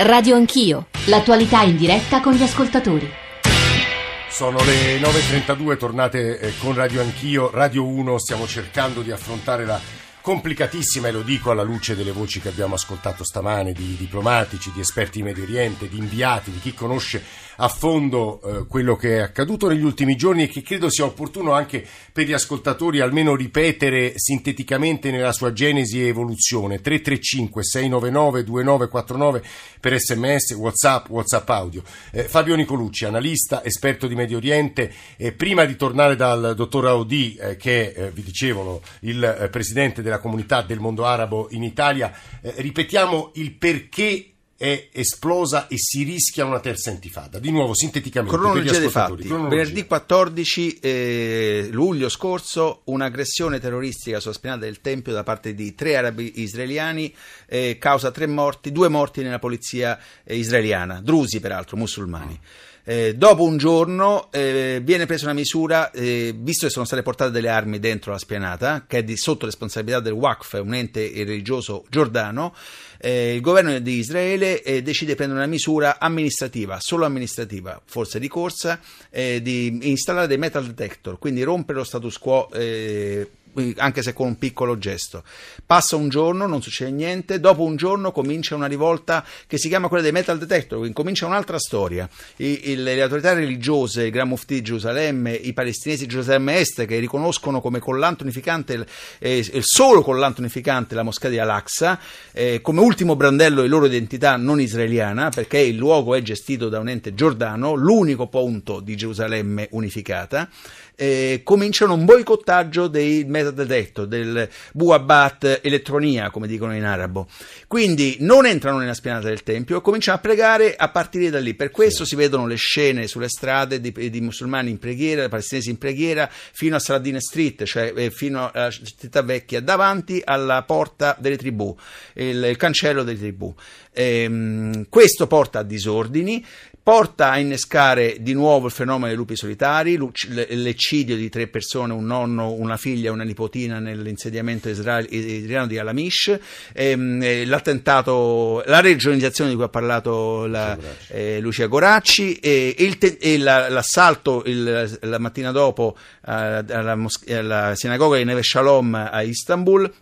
Radio Anch'io, l'attualità in diretta con gli ascoltatori. Sono le 9.32, tornate eh, con Radio Anch'io, Radio 1, stiamo cercando di affrontare la complicatissima, e lo dico alla luce delle voci che abbiamo ascoltato stamane, di diplomatici, di esperti in Medio Oriente, di inviati, di chi conosce a fondo eh, quello che è accaduto negli ultimi giorni e che credo sia opportuno anche per gli ascoltatori almeno ripetere sinteticamente nella sua genesi e evoluzione. 335 699 2949 per sms, whatsapp, whatsapp audio. Eh, Fabio Nicolucci, analista, esperto di Medio Oriente, eh, prima di tornare dal dottor Audi, eh, che è, eh, vi dicevo, il eh, presidente della comunità del mondo arabo in Italia, ripetiamo il perché è esplosa e si rischia una terza intifada. Di nuovo, sinteticamente, cronologia dei fatti. Cronologia. Venerdì 14 eh, luglio scorso, un'aggressione terroristica sulla spianata del Tempio da parte di tre arabi israeliani eh, causa tre morti, due morti nella polizia eh, israeliana, drusi peraltro, musulmani. Eh, dopo un giorno eh, viene presa una misura, eh, visto che sono state portate delle armi dentro la spianata, che è di, sotto responsabilità del WACF, un ente religioso giordano, eh, il governo di Israele eh, decide di prendere una misura amministrativa, solo amministrativa, forse di corsa, eh, di installare dei metal detector, quindi rompere lo status quo eh, anche se con un piccolo gesto. Passa un giorno, non succede niente, dopo un giorno comincia una rivolta che si chiama quella dei metal detector, quindi comincia un'altra storia. I, il, le autorità religiose, il Gran Mufti di Gerusalemme, i palestinesi di Gerusalemme Est che riconoscono come collante unificante, il, eh, il solo collante unificante la moschea di Al-Aqsa, eh, come ultimo brandello di loro identità non israeliana, perché il luogo è gestito da un ente giordano, l'unico punto di Gerusalemme unificata eh, cominciano un boicottaggio dei metadetector, del Buabat elettronia, come dicono in arabo. Quindi non entrano nella spianata del Tempio, cominciano a pregare a partire da lì. Per questo sì. si vedono le scene sulle strade di, di, musulmani in preghiera, palestinesi in preghiera, fino a Saladin Street, cioè eh, fino alla città vecchia, davanti alla porta delle tribù, il, il cancello delle tribù. Ehm, questo porta a disordini, porta a innescare di nuovo il fenomeno dei lupi solitari, l'eccidio di tre persone, un nonno, una figlia e una nipotina nell'insediamento israeliano di Alamish, ehm, eh, l'attentato, la regionalizzazione di cui ha parlato la, eh, Lucia Goracci e, il, e la, l'assalto il, la mattina dopo eh, alla, alla, sinagoga di Neve Shalom a Istanbul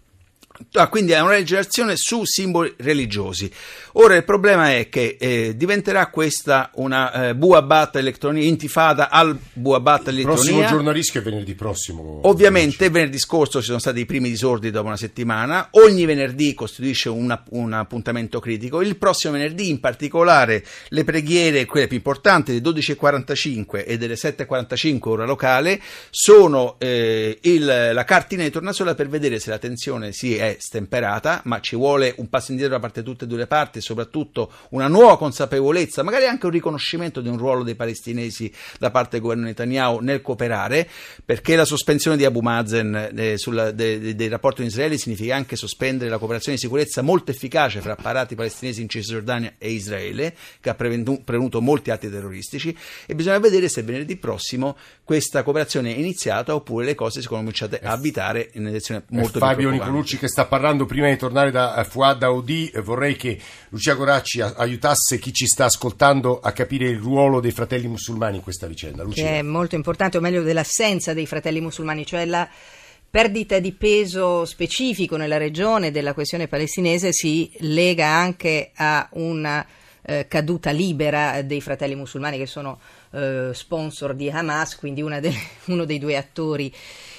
Ah, quindi è una legislazione su simboli religiosi. Ora il problema è che eh, diventerà questa una eh, Buabat elettronia, intifada al Buabat elettronia. Il prossimo rischio è venerdì prossimo. Ovviamente venerdì scorso ci sono stati i primi disordini dopo una settimana, ogni venerdì costituisce una, un appuntamento critico, il prossimo venerdì in particolare le preghiere, quelle più importanti, delle 12.45 e delle 7.45 ora locale, sono eh, il, la cartina di tornasole per vedere se la tensione si è è stemperata, ma ci vuole un passo indietro da parte di tutte e due le parti e soprattutto una nuova consapevolezza, magari anche un riconoscimento di un ruolo dei palestinesi da parte del governo Netanyahu nel cooperare, perché la sospensione di Abu Mazen eh, sulla, de, de, dei rapporti con Israele significa anche sospendere la cooperazione di sicurezza molto efficace fra apparati palestinesi in Cisgiordania e Israele, che ha prevenuto molti atti terroristici, e bisogna vedere se venerdì prossimo questa cooperazione è iniziata oppure le cose si sono cominciate a avvitare in una direzione molto Fabio Nicolucci che sta parlando prima di tornare da Fuad Audi, vorrei che Lucia Goracci aiutasse chi ci sta ascoltando a capire il ruolo dei fratelli musulmani in questa vicenda. Lucia. Che è molto importante, o meglio dell'assenza dei fratelli musulmani, cioè la perdita di peso specifico nella regione della questione palestinese si lega anche a una eh, caduta libera dei fratelli musulmani che sono eh, sponsor di Hamas, quindi delle, uno dei due attori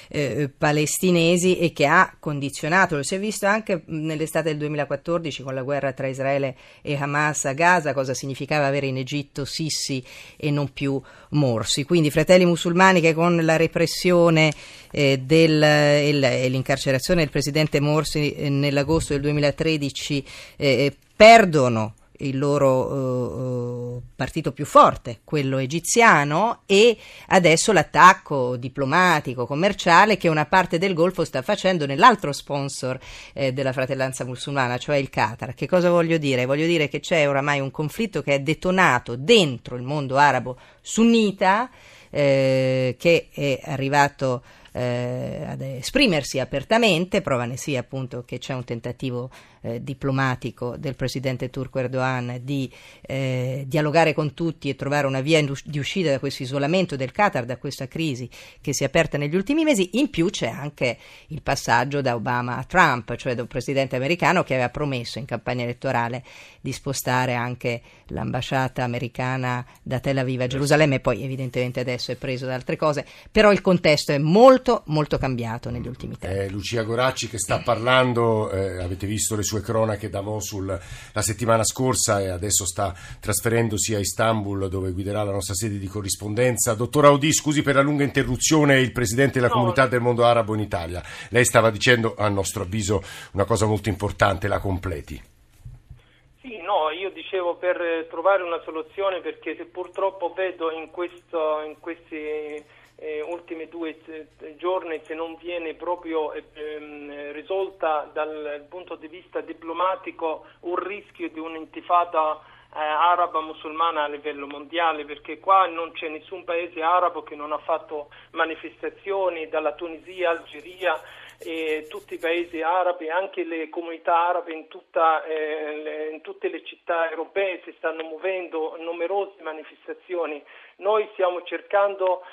eh, palestinesi e che ha condizionato, lo si è visto anche nell'estate del 2014 con la guerra tra Israele e Hamas a Gaza, cosa significava avere in Egitto Sissi e non più Morsi. Quindi fratelli musulmani che con la repressione eh, del, e l'incarcerazione del presidente Morsi eh, nell'agosto del 2013 eh, perdono il loro uh, partito più forte, quello egiziano, e adesso l'attacco diplomatico, commerciale che una parte del Golfo sta facendo nell'altro sponsor eh, della fratellanza musulmana, cioè il Qatar. Che cosa voglio dire? Voglio dire che c'è oramai un conflitto che è detonato dentro il mondo arabo sunnita, eh, che è arrivato eh, ad esprimersi apertamente, prova ne sia appunto che c'è un tentativo eh, diplomatico del presidente turco Erdogan di eh, dialogare con tutti e trovare una via di uscita da questo isolamento del Qatar, da questa crisi che si è aperta negli ultimi mesi. In più c'è anche il passaggio da Obama a Trump, cioè da un presidente americano che aveva promesso in campagna elettorale di spostare anche l'ambasciata americana da Tel Aviv a Gerusalemme e poi evidentemente adesso è preso da altre cose, però il contesto è molto molto cambiato negli ultimi tempi. Eh, Lucia Goracci che sta parlando, eh, avete visto le sue cronache da Mosul la settimana scorsa e adesso sta trasferendosi a Istanbul dove guiderà la nostra sede di corrispondenza. Dottor Audi, scusi per la lunga interruzione, il presidente della no. comunità del mondo arabo in Italia. Lei stava dicendo, a nostro avviso, una cosa molto importante, la completi. Sì, no, io dicevo per trovare una soluzione perché purtroppo vedo in, questo, in questi eh, ultimi due eh, giorni se non viene proprio eh, ehm, risolta dal punto di vista diplomatico un rischio di un'intifada eh, araba musulmana a livello mondiale perché qua non c'è nessun paese arabo che non ha fatto manifestazioni dalla Tunisia, Algeria e tutti i paesi arabi, anche le comunità arabe in, tutta, eh, in, tutte le città europee si stanno muovendo numerose manifestazioni. Noi stiamo cercando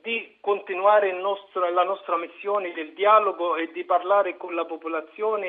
di continuare nostro, la nostra missione del dialogo e di parlare con la popolazione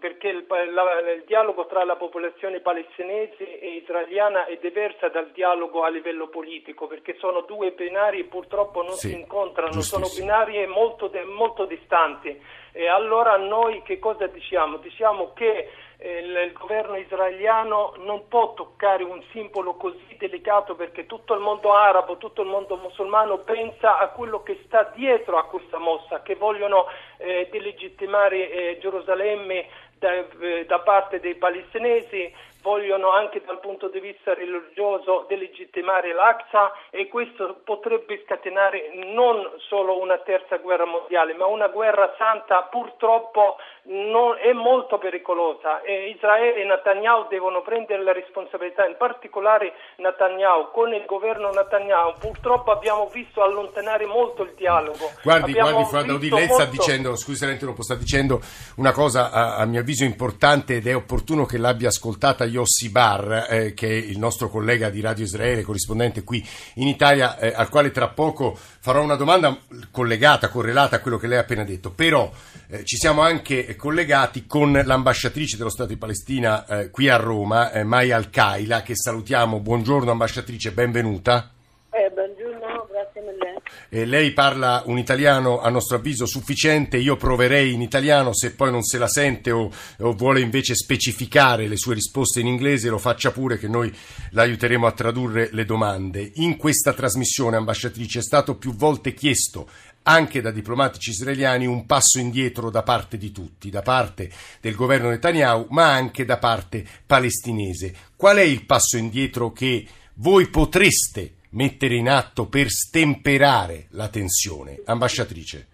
perché il, la, il, dialogo tra la popolazione palestinese e israeliana è diversa dal dialogo a livello politico perché sono due binari e purtroppo non sì, si incontrano, sono binari molto, molto distanti e allora noi che cosa diciamo? Diciamo che il governo israeliano non può toccare un simbolo così delicato perché tutto il mondo arabo, tutto il mondo musulmano pensa a quello che sta dietro a questa mossa, che vogliono eh, delegittimare eh, Gerusalemme da, eh, da parte dei palestinesi, vogliono anche dal punto di vista religioso delegittimare l'Aqsa e questo potrebbe scatenare non solo una terza guerra mondiale, ma una guerra santa purtroppo non, è molto pericolosa e Israele e Netanyahu devono prendere la responsabilità, in particolare Netanyahu, con il governo Netanyahu purtroppo abbiamo visto allontanare molto il dialogo. Guardi, abbiamo guardi Audi, lei sta dicendo, scusi Salentino, sta dicendo una cosa a, a, mio avviso importante ed è opportuno che l'abbia ascoltata Yossi Bar, eh, che è il nostro collega di Radio Israele, corrispondente qui in Italia, eh, al quale tra poco farò una domanda collegata, correlata a quello che lei ha appena detto. Però eh, ci siamo anche collegati con l'ambasciatrice dello Stato di Palestina eh, qui a Roma, eh, Maya Al-Kaila, che salutiamo. Buongiorno ambasciatrice, benvenuta. Eh, buongiorno, grazie mille. Eh, lei parla un italiano a nostro avviso sufficiente, io proverei in italiano, se poi non se la sente o, o, vuole invece specificare le sue risposte in inglese lo faccia pure che noi l'aiuteremo a tradurre le domande. In questa trasmissione, ambasciatrice, è stato più volte chiesto anche da diplomatici israeliani un passo indietro da parte di tutti, da parte del governo Netanyahu, ma anche da parte palestinese. Qual è il passo indietro che voi potreste mettere in atto per stemperare la tensione? Ambasciatrice.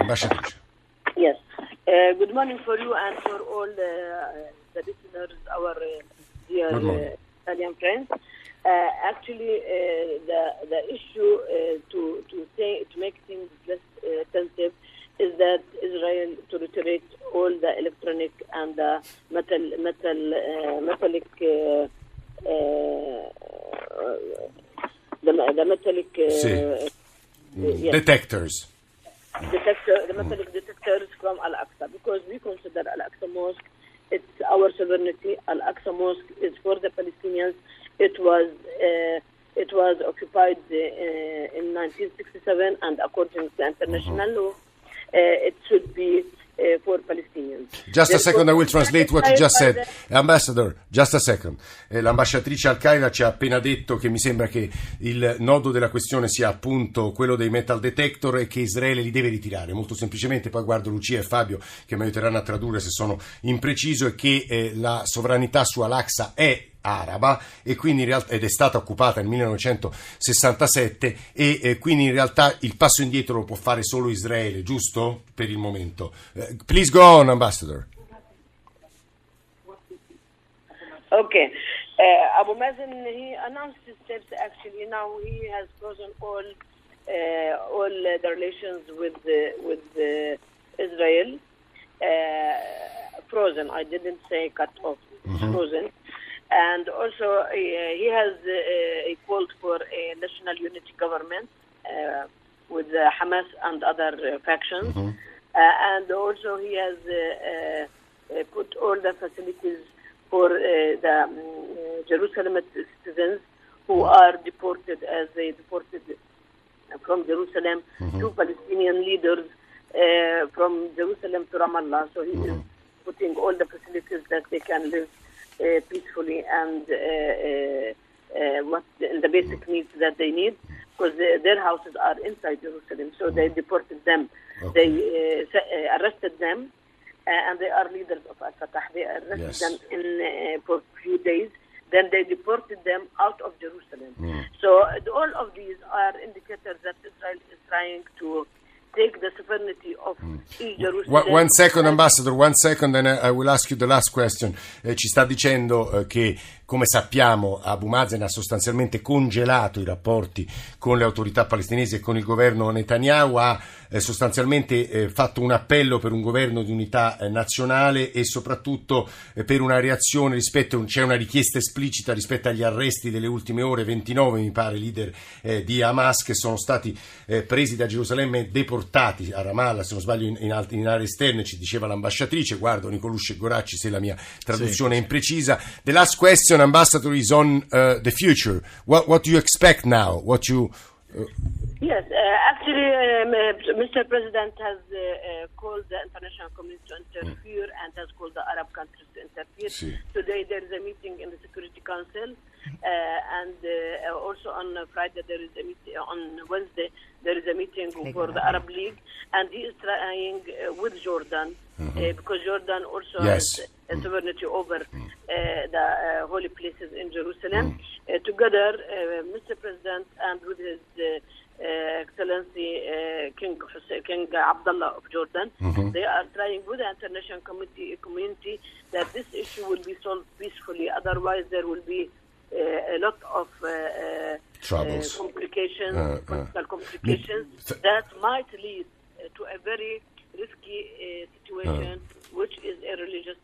Ambasciatrice. Yes. Uh, good morning for you and for all the, uh, the listeners, our uh, dear uh, Italian friends. Uh, actually, uh, the the issue uh, to to say to make things less sensitive is that Israel to reiterate all the electronic and the metal metal metallic the, the metallic sí. yes. detectors. Detector, the metallic detectors from Al Aqsa because we consider Al Aqsa Mosque it's our sovereignty. Al Aqsa Mosque is for the Palestinians It was uh, it was occupied uh, in 1967, and according to international uh-huh. law, uh, it should be uh, for Palestinians. Just a second, I will translate what you just said. Ambassador, just a second. Eh, l'ambasciatrice Al-Qaeda ci ha appena detto che mi sembra che il nodo della questione sia appunto quello dei metal detector e che Israele li deve ritirare. Molto semplicemente, poi guardo Lucia e Fabio che mi aiuteranno a tradurre se sono impreciso, e che eh, la sovranità su Al-Aqsa è araba e quindi in realtà, ed è stata occupata nel 1967 e eh, quindi in realtà il passo indietro lo può fare solo Israele, giusto? Per il momento. Uh, please go on, Ambassador. Okay. Uh, Abu Mazen he announced his steps. Actually, now he has frozen all uh, all uh, the relations with with Israel. frozen. I didn't say cut off. Mm-hmm. Frozen. And also, uh, he has uh, uh, called for a national unity government with Hamas and other factions. Mm-hmm. and also, he has put all the facilities for the um, Jerusalem citizens who mm-hmm. are deported as they deported from Jerusalem mm-hmm. to Palestinian leaders uh, from Jerusalem to Ramallah. So he mm-hmm. is putting all the facilities that they can live uh, peacefully and uh, uh, uh what the, the basic needs that they need because their houses are inside Jerusalem. So they deported them. Okay. They uh, arrested them. and they are leaders of Al-Fatah. They arrested yes. them in, for a few days then they deported them out of Jerusalem. Mm. So all of these are indicators that Israel is trying to take the sovereignty of mm. Jerusalem. One, one second, Ambassador, one second, and I will ask you the last question. Eh, ci sta dicendo eh, che Come sappiamo, Abu Mazen ha sostanzialmente congelato i rapporti con le autorità palestinesi e con il governo Netanyahu, ha eh, sostanzialmente eh, fatto un appello per un governo di unità eh, nazionale e soprattutto per una reazione rispetto, c'è una richiesta esplicita rispetto agli arresti delle ultime ore, 29 mi pare, leader di Hamas che sono stati presi da Gerusalemme e deportati a Ramallah, se non sbaglio in, in, aree esterne, ci diceva l'ambasciatrice, guardo Nicolusce Goracci se la mia traduzione sì. è imprecisa. The last question election ambassador is on uh, the future. What, what do you expect now? What you uh, Yes, uh, actually, um, uh, Mr. President has uh, uh, called the international community to interfere mm. and has called the Arab countries to interfere. Sí. Today there is a meeting in the Security Council, and also on Friday there is a meeting. On Wednesday there is a meeting for the Arab League, and he is trying with Jordan mm-hmm. because Jordan also yes. has. Mm. sovereignty over mm. Uh, the uh, holy places in Jerusalem. Mm. Uh, together, Mr. President, and with his uh, Excellency uh, King King Abdullah of Jordan. Mm-hmm. They are trying with the international community, community that this issue will be solved peacefully. Otherwise, there will be uh, a lot of troubles, complications, political complications that might lead to a very risky situation, which is a religious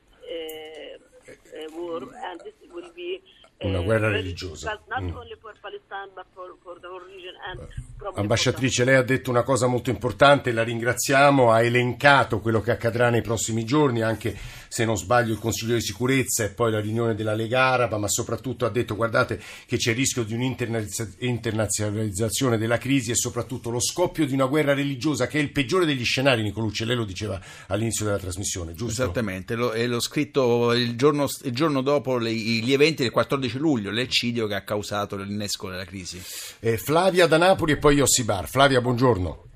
war, and this will be una guerra religiosa. Mm. Ambasciatrice, lei ha detto una cosa molto importante, la ringraziamo, ha elencato quello che accadrà nei prossimi giorni, anche se non sbaglio il Consiglio di sicurezza e poi la riunione della Lega Araba, ma soprattutto ha detto guardate che c'è il rischio di un'internazionalizzazione della crisi e soprattutto lo scoppio di una guerra religiosa che è il peggiore degli scenari, Nicolucci, lei lo diceva all'inizio della trasmissione, giusto? Esattamente, lo, e l'ho scritto il giorno, il giorno dopo le, gli eventi del 14 luglio, l'eccidio che ha causato l'innesco della crisi. Eh, Flavia da Napoli e poi Yossibar. Flavia, buongiorno.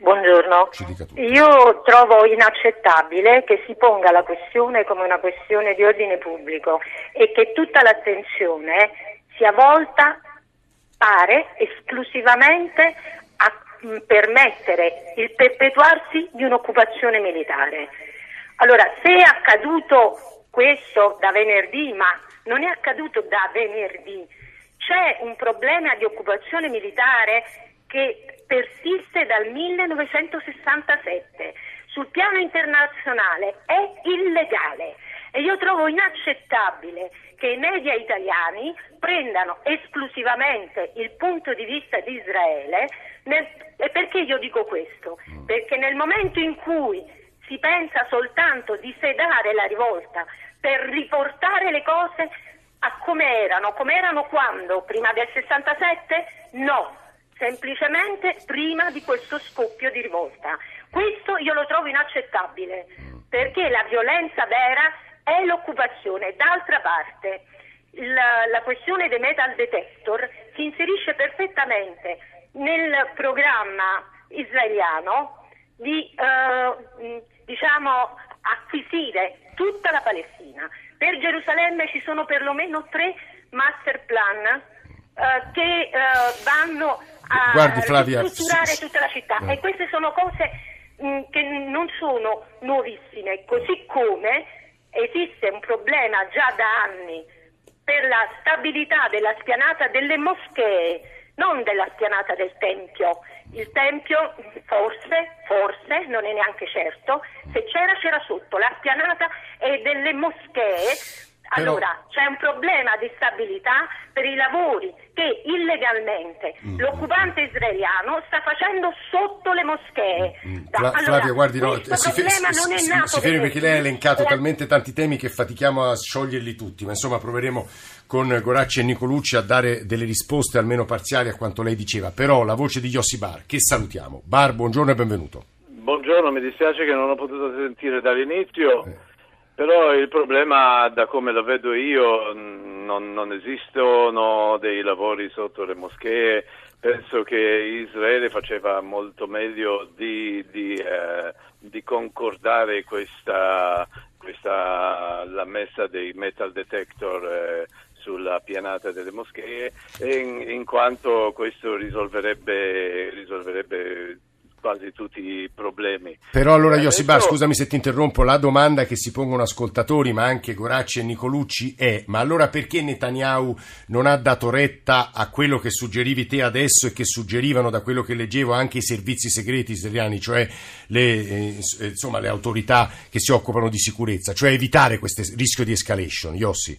Buongiorno. Io trovo inaccettabile che si ponga la questione come una questione di ordine pubblico e che tutta l'attenzione sia volta, pare, esclusivamente a permettere il perpetuarsi di un'occupazione militare. Allora, se è accaduto questo da venerdì, ma non è accaduto da venerdì, c'è un problema di occupazione militare che persiste dal 1967. Sul piano internazionale è illegale e io trovo inaccettabile che i media italiani prendano esclusivamente il punto di vista di Israele. Nel, e perché io dico questo? Mm. Perché nel momento in cui si pensa soltanto di sedare la rivolta per riportare le cose a come erano, come erano quando? Prima del 67? No, semplicemente prima di questo scoppio di rivolta. Questo io lo trovo inaccettabile, perché la violenza vera è l'occupazione. D'altra parte, la, la questione dei metal detector si inserisce perfettamente nel programma israeliano di eh, diciamo, acquisire tutta la Palestina. Per Gerusalemme ci sono perlomeno tre master plan eh, che eh, vanno a Guardi, Flavia, ristrutturare tutta la città no. e queste sono cose mh, mm, che non sono nuovissime, così come esiste un problema già da anni per la stabilità della spianata delle moschee, non della spianata del Tempio. Il Tempio forse, forse, non è neanche certo, se c'era c'era sotto, la spianata è delle moschee Però- allora, c'è un problema di stabilità per i lavori che illegalmente Mm. l'occupante israeliano sta facendo sotto le moschee. Da- Fla- allora, Flavia, guardi, no, questo si, fe- problema si- non è si- nato si fermi perché lei ha elencato La- talmente tanti temi che fatichiamo a scioglierli tutti, ma insomma proveremo con Goracci e Nicolucci a dare delle risposte almeno parziali a quanto lei diceva. Però la voce di Yossi Bar, che salutiamo. Bar, buongiorno e benvenuto. Buongiorno, mi dispiace che non ho potuto sentire dall'inizio, però il problema, da come lo vedo io, non, non esistono dei lavori sotto le moschee. Penso che Israele faceva molto meglio di, di, eh, di concordare questa, questa- la messa dei metal detector eh, sulla pianata delle moschee, in, in quanto questo risolverebbe, risolverebbe quasi tutti i problemi. Però allora Eh, Yossi Bar, adesso- scusami se ti interrompo, la domanda che si pongono ascoltatori, ma anche Goracci e Nicolucci è ma allora perché Netanyahu non ha dato retta a quello che suggerivi te adesso e che suggerivano da quello che leggevo anche i servizi segreti israeliani, cioè le, eh, eh, insomma, le autorità che si occupano di sicurezza, cioè evitare questo rischio di escalation, Yossi?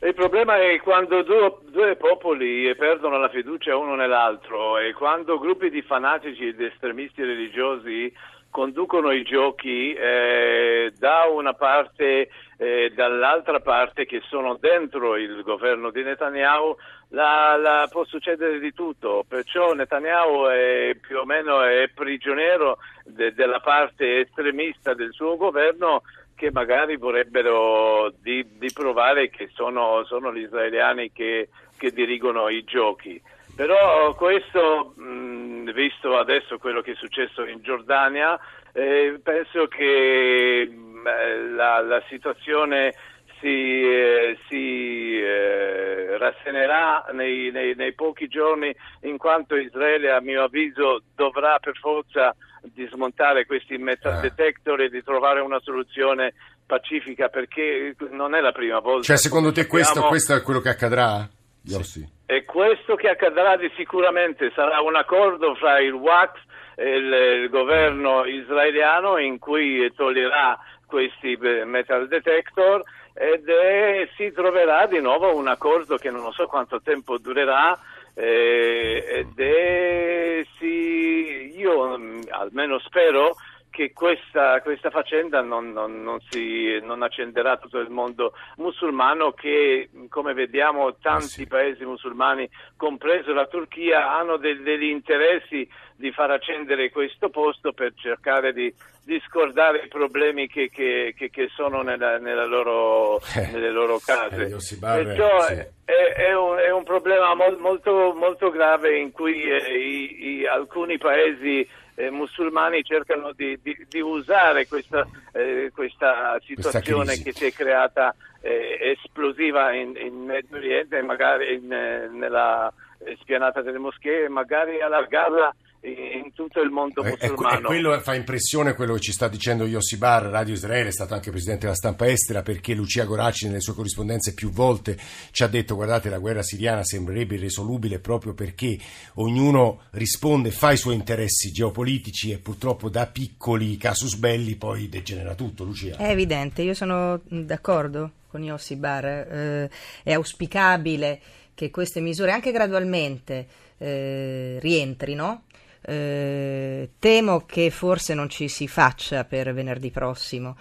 Il problema è quando due, due popoli perdono la fiducia uno nell'altro e quando gruppi di fanatici ed estremisti religiosi conducono i giochi eh, da una parte e dall'altra parte che sono dentro il governo di Netanyahu la, la- può succedere di tutto, perciò Netanyahu è più o meno è prigioniero de- della parte estremista del suo governo che magari vorrebbero di, di provare che sono, sono gli israeliani che, che dirigono i giochi. Però questo, mh, visto adesso quello che è successo in Giordania, eh, penso che mh, la, la situazione si, eh, si eh, rassenerà nei, nei- nei pochi giorni in quanto Israele a mio avviso dovrà per forza dismontare questi metal Ah. detector e di trovare una soluzione pacifica perché non è la prima volta. Cioè secondo te questo, questo è quello che accadrà? Yossi? E questo che accadrà di sicuramente sarà un accordo fra il WACS e il, il governo israeliano in cui toglierà questi eh, metal detector ed eh, si troverà di nuovo un accordo che non so quanto tempo durerà eh, ed è, sì, io mm, almeno spero che questa, questa faccenda non, non- non si, non accenderà tutto il mondo musulmano che, come vediamo, tanti sì. paesi musulmani, compreso la Turchia, hanno del- degli interessi di far accendere questo posto per cercare di, di scordare i problemi che, che- che- che sono nella- nella loro- Eh, nelle loro case. eh, Barre, sì. è, è un, è un problema mol- molto, molto grave in cui eh, i- i- alcuni paesi eh, musulmani cercano di, di- di usare questa, eh, questa situazione crisi. che si è creata eh, esplosiva in, in Medio Oriente magari in, eh, nella eh, spianata delle moschee magari allargarla in, tutto il mondo Eh, eh, musulmano. eh, quello fa impressione quello che ci sta dicendo Yossi Bar, Radio Israele, è stato anche presidente della stampa estera, perché Lucia Goracci nelle sue corrispondenze più volte ci ha detto guardate la guerra siriana sembrerebbe irresolubile proprio perché ognuno risponde, fa i suoi interessi geopolitici e purtroppo da piccoli casus belli poi degenera tutto, Lucia. È evidente, io sono d'accordo con Yossi Bar, eh, è auspicabile che queste misure anche gradualmente eh, rientrino. Eh, temo che forse non ci si faccia per venerdì prossimo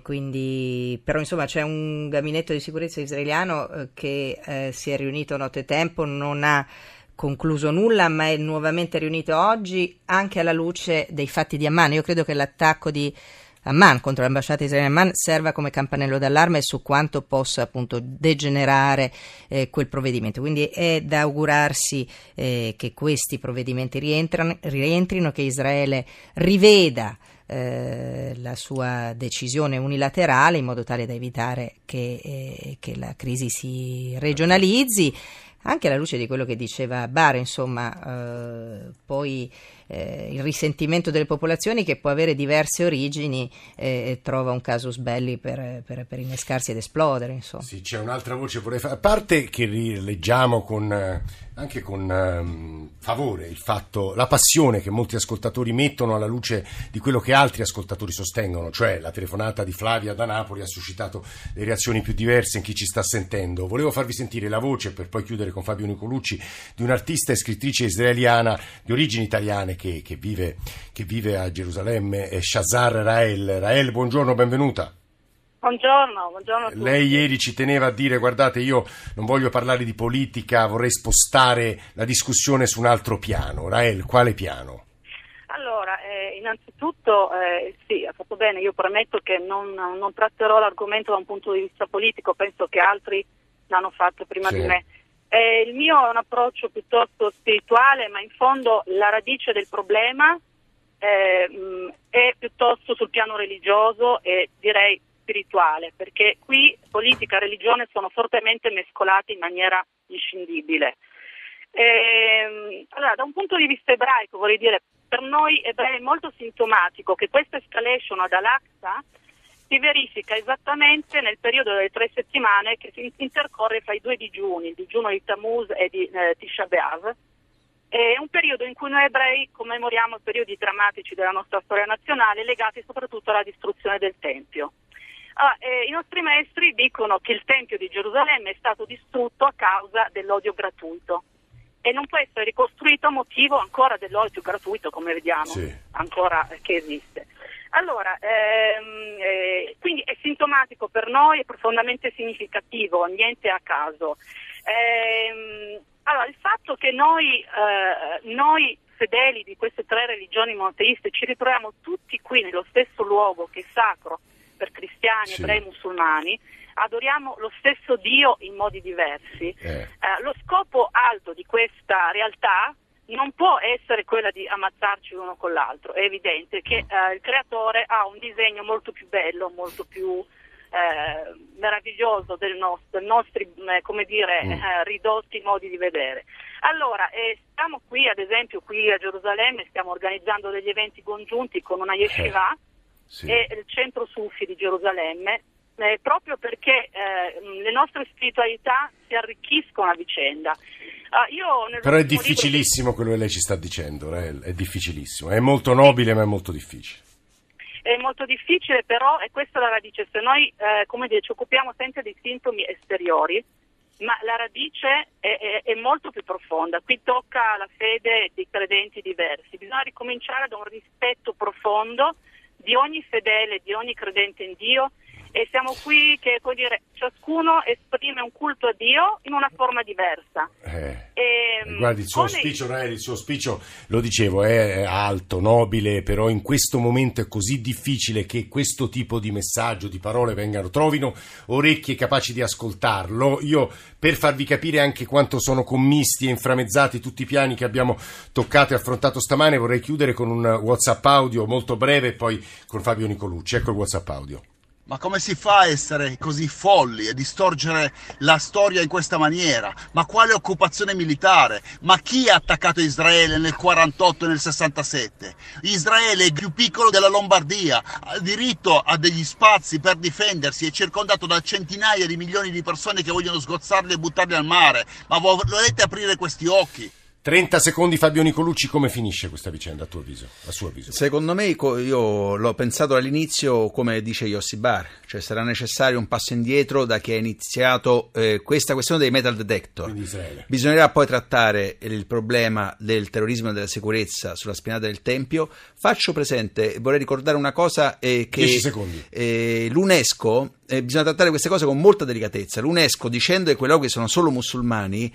quindi però insomma c'è un gabinetto di sicurezza israeliano eh, che eh, si è riunito nottetempo, non ha concluso nulla, ma è nuovamente riunito oggi anche alla luce dei fatti di Amman. Io credo che l'attacco di Amman contro l'ambasciata israeliana Amman serva come campanello d'allarme su quanto possa appunto degenerare eh, quel provvedimento. Quindi è da augurarsi eh, che questi provvedimenti rientrino, che Israele riveda eh, la sua decisione unilaterale in modo tale da evitare che, eh, che la crisi si regionalizzi anche alla luce di quello che diceva Bar, insomma, eh, poi eh, il risentimento delle popolazioni che può avere diverse origini e trova un casus belli per, per, per innescarsi ed esplodere. Insomma. Sì, c'è un'altra voce vorrei fare, a parte che leggiamo con anche con um, favore il fatto, la passione che molti ascoltatori mettono alla luce di quello che altri ascoltatori sostengono, cioè la telefonata di Flavia da Napoli ha suscitato le reazioni più diverse in chi ci sta sentendo. Volevo farvi sentire la voce, per poi chiudere con Fabio Nicolucci, di un'artista e scrittrice israeliana di origini italiane che, che, vive, che vive, a Gerusalemme, Shazar Rael. Rael, buongiorno, benvenuta. Buongiorno, buongiorno. Lei ieri ci teneva a dire, guardate, io non voglio parlare di politica, vorrei spostare la discussione su un altro piano. Rael, quale piano? Allora, eh, innanzitutto eh, sì, ha fatto bene, io premetto che non, non, tratterò l'argomento da un punto di vista politico, penso che altri l'hanno fatto prima sì. di me. Eh, il mio è un approccio piuttosto spirituale, ma in fondo la radice del problema eh, è piuttosto sul piano religioso e direi spirituale, perché qui politica e religione sono fortemente mescolate in maniera inscindibile. Ehm, allora, da un punto di vista ebraico, vorrei dire, per noi ebrei è molto sintomatico che questa escalation ad Al-Aqsa si verifica esattamente nel periodo delle tre settimane che si intercorre fra i due digiuni, il digiuno di Tammuz e di eh, Tisha B'Av. È un periodo in cui noi ebrei commemoriamo periodi drammatici della nostra storia nazionale legati soprattutto alla distruzione del Tempio. Ah, eh, I nostri maestri dicono che il Tempio di Gerusalemme è stato distrutto a causa dell'odio gratuito e non può essere ricostruito a motivo ancora dell'odio gratuito, come vediamo, sì. ancora che esiste. Allora, ehm, eh, quindi è sintomatico per noi, è profondamente significativo, niente a caso. Ehm, allora, il fatto che noi, eh, noi fedeli di queste tre religioni monoteiste ci ritroviamo tutti qui nello stesso luogo che è sacro, per cristiani, sì. ebrei, musulmani, adoriamo lo stesso Dio in modi diversi. Eh. Eh, lo scopo alto di questa realtà non può essere quella di ammazzarci l'uno con l'altro, è evidente che eh, il creatore ha un disegno molto più bello, molto più eh, meraviglioso del nostro, dei nostri eh, come dire, mm. eh, ridotti modi di vedere. Allora, eh, stiamo qui, ad esempio, qui a Gerusalemme, stiamo organizzando degli eventi congiunti con una yeshiva sì. e il centro Sufi di Gerusalemme, eh, proprio perché eh, le nostre spiritualità si arricchiscono a vicenda. Uh, Però è difficilissimo libro... quello che lei ci sta dicendo, Rael, è difficilissimo, è molto nobile ma è molto difficile. È molto difficile, però è questa la radice. Se noi eh, come dire, ci occupiamo sempre dei sintomi esteriori, ma la radice è, è, è, molto più profonda. Qui tocca la fede di credenti diversi. Bisogna ricominciare da un rispetto profondo di ogni fedele, di ogni credente in Dio e siamo qui che dire, ciascuno esprime un culto a Dio in una forma diversa. Eh, e, ehm, guardi, il suo, auspicio, come... il suo auspicio, lo dicevo, è alto, nobile, però in questo momento è così difficile che questo tipo di messaggio, di parole vengano, trovino orecchie capaci di ascoltarlo. Io, per farvi capire anche quanto sono commisti e inframezzati tutti i piani che abbiamo toccato e affrontato stamane, vorrei chiudere con un WhatsApp audio molto breve e poi con Fabio Nicolucci. Ecco il WhatsApp audio. Ma come si fa a essere così folli e distorcere la storia in questa maniera? Ma quale occupazione militare? Ma chi ha attaccato Israele nel 48 e nel 67? Israele è più piccolo della Lombardia, ha diritto a degli spazi per difendersi, è circondato da centinaia di milioni di persone che vogliono sgozzarli e buttarli al mare. Ma volete aprire questi occhi? 30 secondi Fabio Nicolucci, come finisce questa vicenda a tuo avviso, a suo avviso? Secondo me io l'ho pensato all'inizio come dice Yossi Bar, cioè sarà necessario un passo indietro da chi ha iniziato eh, questa questione dei metal detector. Bisognerà poi trattare il problema del terrorismo e della sicurezza sulla spinata del Tempio. Faccio presente, vorrei ricordare una cosa eh, che eh, l'UNESCO, eh, bisogna trattare queste cose con molta delicatezza, l'UNESCO dicendo che quei luoghi sono solo musulmani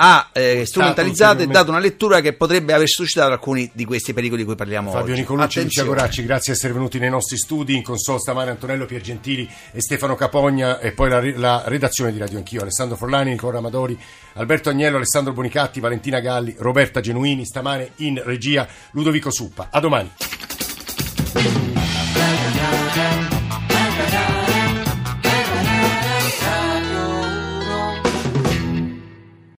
ha eh, strumentalizzato e dato una lettura che potrebbe aver suscitato alcuni di questi pericoli di cui parliamo Fabio oggi. Nicolucci, Lucia Goracci, grazie di essere venuti nei nostri studi, in console stamane Antonello Piergentili e Stefano Capogna e poi la, la redazione di Radio Anch'io, Alessandro Forlani, Nicola Amadori, Alberto Agnello, Alessandro Bonicatti, Valentina Galli, Roberta Genuini, stamane in regia Ludovico Suppa. A domani.